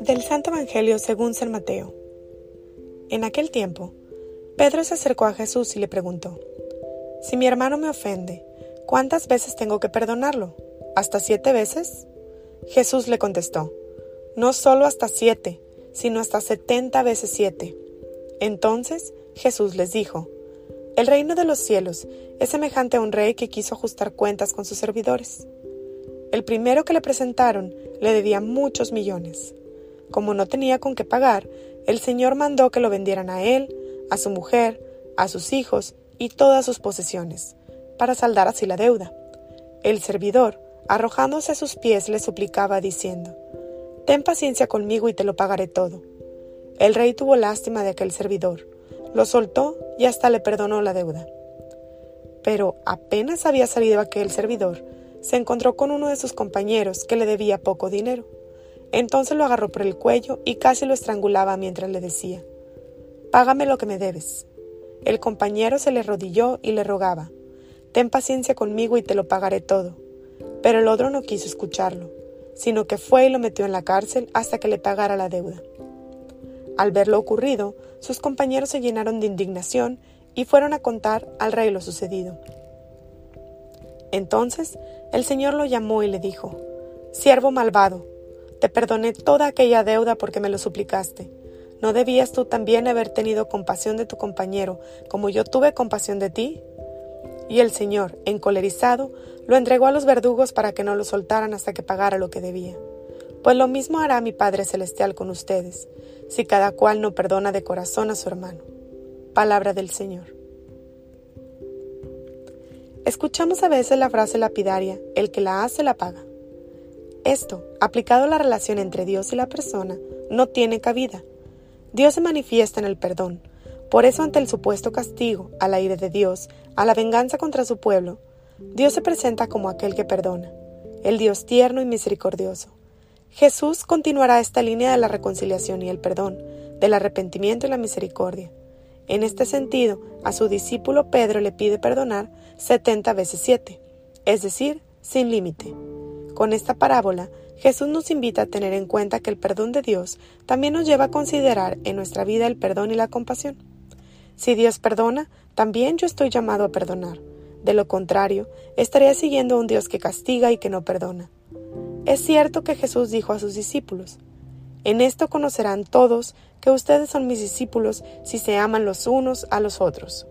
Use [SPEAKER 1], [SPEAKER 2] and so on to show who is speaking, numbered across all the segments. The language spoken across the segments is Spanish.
[SPEAKER 1] Del Santo Evangelio según San Mateo. En aquel tiempo, Pedro se acercó a Jesús y le preguntó, Si mi hermano me ofende, ¿cuántas veces tengo que perdonarlo? ¿Hasta siete veces? Jesús le contestó, No solo hasta siete, sino hasta setenta veces siete. Entonces Jesús les dijo, El reino de los cielos es semejante a un rey que quiso ajustar cuentas con sus servidores. El primero que le presentaron le debía muchos millones. Como no tenía con qué pagar, el Señor mandó que lo vendieran a él, a su mujer, a sus hijos y todas sus posesiones, para saldar así la deuda. El servidor, arrojándose a sus pies, le suplicaba diciendo, Ten paciencia conmigo y te lo pagaré todo. El rey tuvo lástima de aquel servidor, lo soltó y hasta le perdonó la deuda. Pero apenas había salido aquel servidor, se encontró con uno de sus compañeros que le debía poco dinero. Entonces lo agarró por el cuello y casi lo estrangulaba mientras le decía, Págame lo que me debes. El compañero se le arrodilló y le rogaba, Ten paciencia conmigo y te lo pagaré todo. Pero el otro no quiso escucharlo, sino que fue y lo metió en la cárcel hasta que le pagara la deuda. Al ver lo ocurrido, sus compañeros se llenaron de indignación y fueron a contar al rey lo sucedido. Entonces el Señor lo llamó y le dijo, Siervo malvado, te perdoné toda aquella deuda porque me lo suplicaste. ¿No debías tú también haber tenido compasión de tu compañero, como yo tuve compasión de ti? Y el Señor, encolerizado, lo entregó a los verdugos para que no lo soltaran hasta que pagara lo que debía. Pues lo mismo hará mi Padre Celestial con ustedes, si cada cual no perdona de corazón a su hermano. Palabra del Señor. Escuchamos a veces la frase lapidaria, el que la hace la paga. Esto, aplicado a la relación entre Dios y la persona, no tiene cabida. Dios se manifiesta en el perdón. Por eso ante el supuesto castigo, al aire de Dios, a la venganza contra su pueblo, Dios se presenta como aquel que perdona, el Dios tierno y misericordioso. Jesús continuará esta línea de la reconciliación y el perdón, del arrepentimiento y la misericordia. En este sentido, a su discípulo Pedro le pide perdonar setenta veces siete, es decir, sin límite. Con esta parábola, Jesús nos invita a tener en cuenta que el perdón de Dios también nos lleva a considerar en nuestra vida el perdón y la compasión. Si Dios perdona, también yo estoy llamado a perdonar. De lo contrario, estaría siguiendo a un Dios que castiga y que no perdona. Es cierto que Jesús dijo a sus discípulos, En esto conocerán todos que ustedes son mis discípulos si se aman los unos a los otros.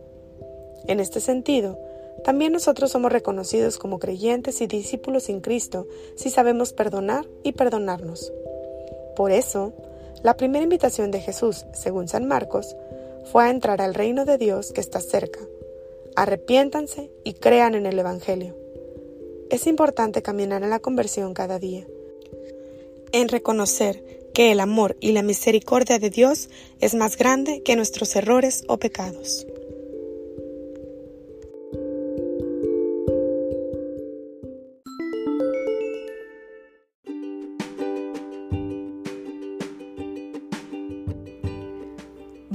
[SPEAKER 1] En este sentido, también nosotros somos reconocidos como creyentes y discípulos en Cristo si sabemos perdonar y perdonarnos. Por eso, la primera invitación de Jesús, según San Marcos, fue a entrar al reino de Dios que está cerca. Arrepiéntanse y crean en el Evangelio. Es importante caminar en la conversión cada día, en reconocer que el amor y la misericordia de Dios es más grande que nuestros errores o pecados.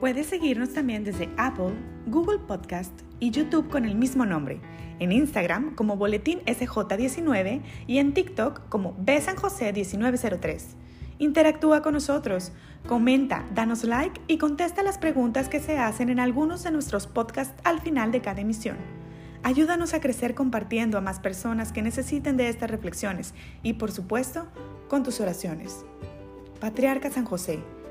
[SPEAKER 1] Puedes seguirnos también desde Apple, Google Podcast y YouTube con el mismo nombre, en Instagram como Boletín SJ19 y en TikTok como Besanjose1903. Interactúa con nosotros, comenta, danos like y contesta las preguntas que se hacen en algunos de nuestros podcasts al final de cada emisión. Ayúdanos a crecer compartiendo a más personas que necesiten de estas reflexiones y, por supuesto, con tus oraciones. Patriarca San José,